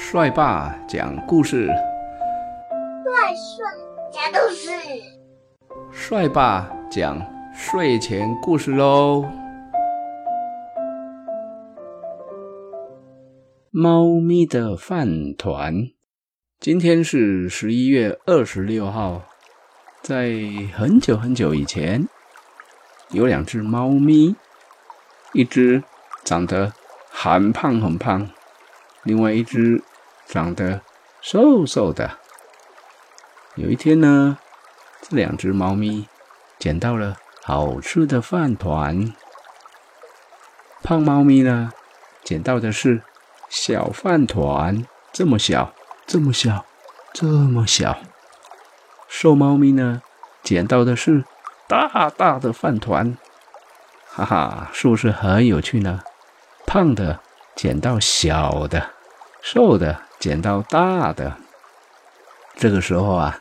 帅爸讲故事，帅帅讲故事，帅爸讲睡前故事喽。猫咪的饭团，今天是十一月二十六号，在很久很久以前，有两只猫咪，一只长得很胖很胖。另外一只长得瘦瘦的。有一天呢，这两只猫咪捡到了好吃的饭团。胖猫咪呢，捡到的是小饭团，这么小，这么小，这么小。瘦猫咪呢，捡到的是大大的饭团。哈哈，是不是很有趣呢？胖的捡到小的。瘦的捡到大的，这个时候啊，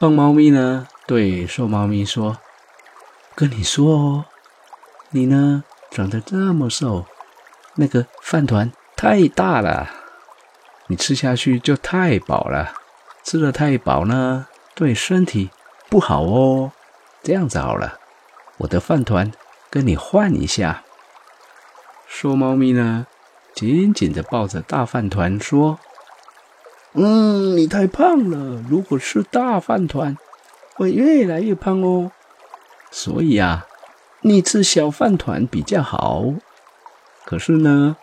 胖猫咪呢对瘦猫咪说：“跟你说哦，你呢长得这么瘦，那个饭团太大了，你吃下去就太饱了，吃的太饱呢对身体不好哦。这样子好了，我的饭团跟你换一下。”瘦猫咪呢？紧紧的抱着大饭团说：“嗯，你太胖了，如果吃大饭团，会越来越胖哦。所以啊，你吃小饭团比较好。可是呢，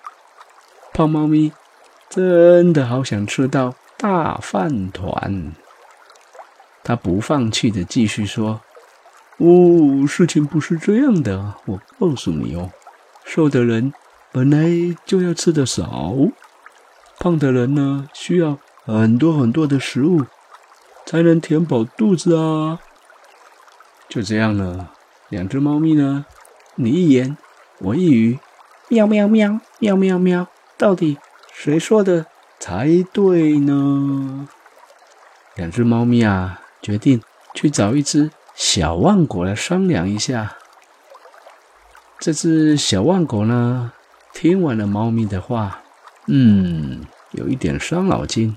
胖猫咪真的好想吃到大饭团。他不放弃的继续说：‘哦，事情不是这样的，我告诉你哦，瘦的人。’”本来就要吃的少，胖的人呢需要很多很多的食物才能填饱肚子啊。就这样了，两只猫咪呢，你一言我一语，喵喵喵喵喵喵，到底谁说的才对呢？两只猫咪啊，决定去找一只小万狗来商量一下。这只小万狗呢？听完了猫咪的话，嗯，有一点伤脑筋。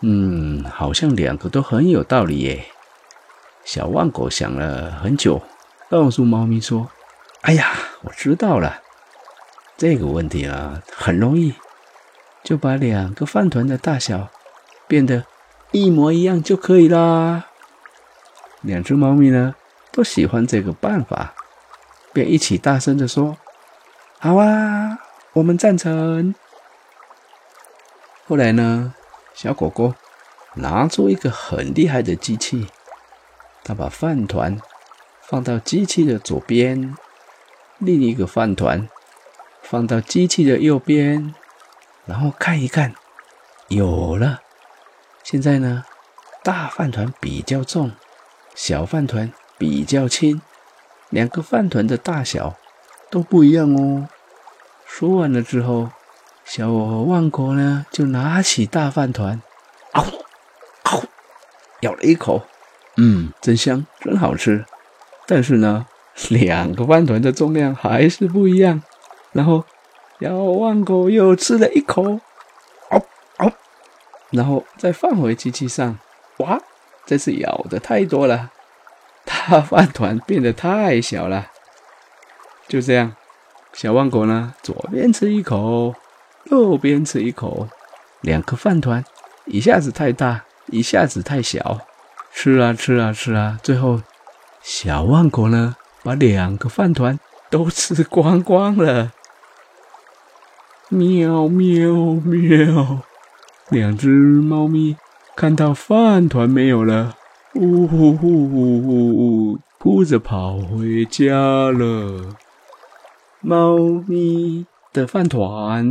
嗯，好像两个都很有道理耶。小万狗想了很久，告诉猫咪说：“哎呀，我知道了，这个问题啊，很容易，就把两个饭团的大小变得一模一样就可以啦。”两只猫咪呢，都喜欢这个办法，便一起大声的说。好啊，我们赞成。后来呢，小狗狗拿出一个很厉害的机器，他把饭团放到机器的左边，另一个饭团放到机器的右边，然后看一看，有了。现在呢，大饭团比较重，小饭团比较轻，两个饭团的大小都不一样哦。说完了之后，小万国呢就拿起大饭团，嗷嗷咬了一口，嗯，真香，真好吃。但是呢，两个饭团的重量还是不一样。然后小万国又吃了一口，嗷嗷，然后再放回机器上。哇，这次咬的太多了，大饭团变得太小了。就这样。小万狗呢，左边吃一口，右边吃一口，两个饭团一下子太大，一下子太小，吃啊吃啊吃啊，最后小万狗呢，把两个饭团都吃光光了。喵喵喵！两只猫咪看到饭团没有了，呜呼呼呼呼呼，哭着跑回家了。猫咪的饭团。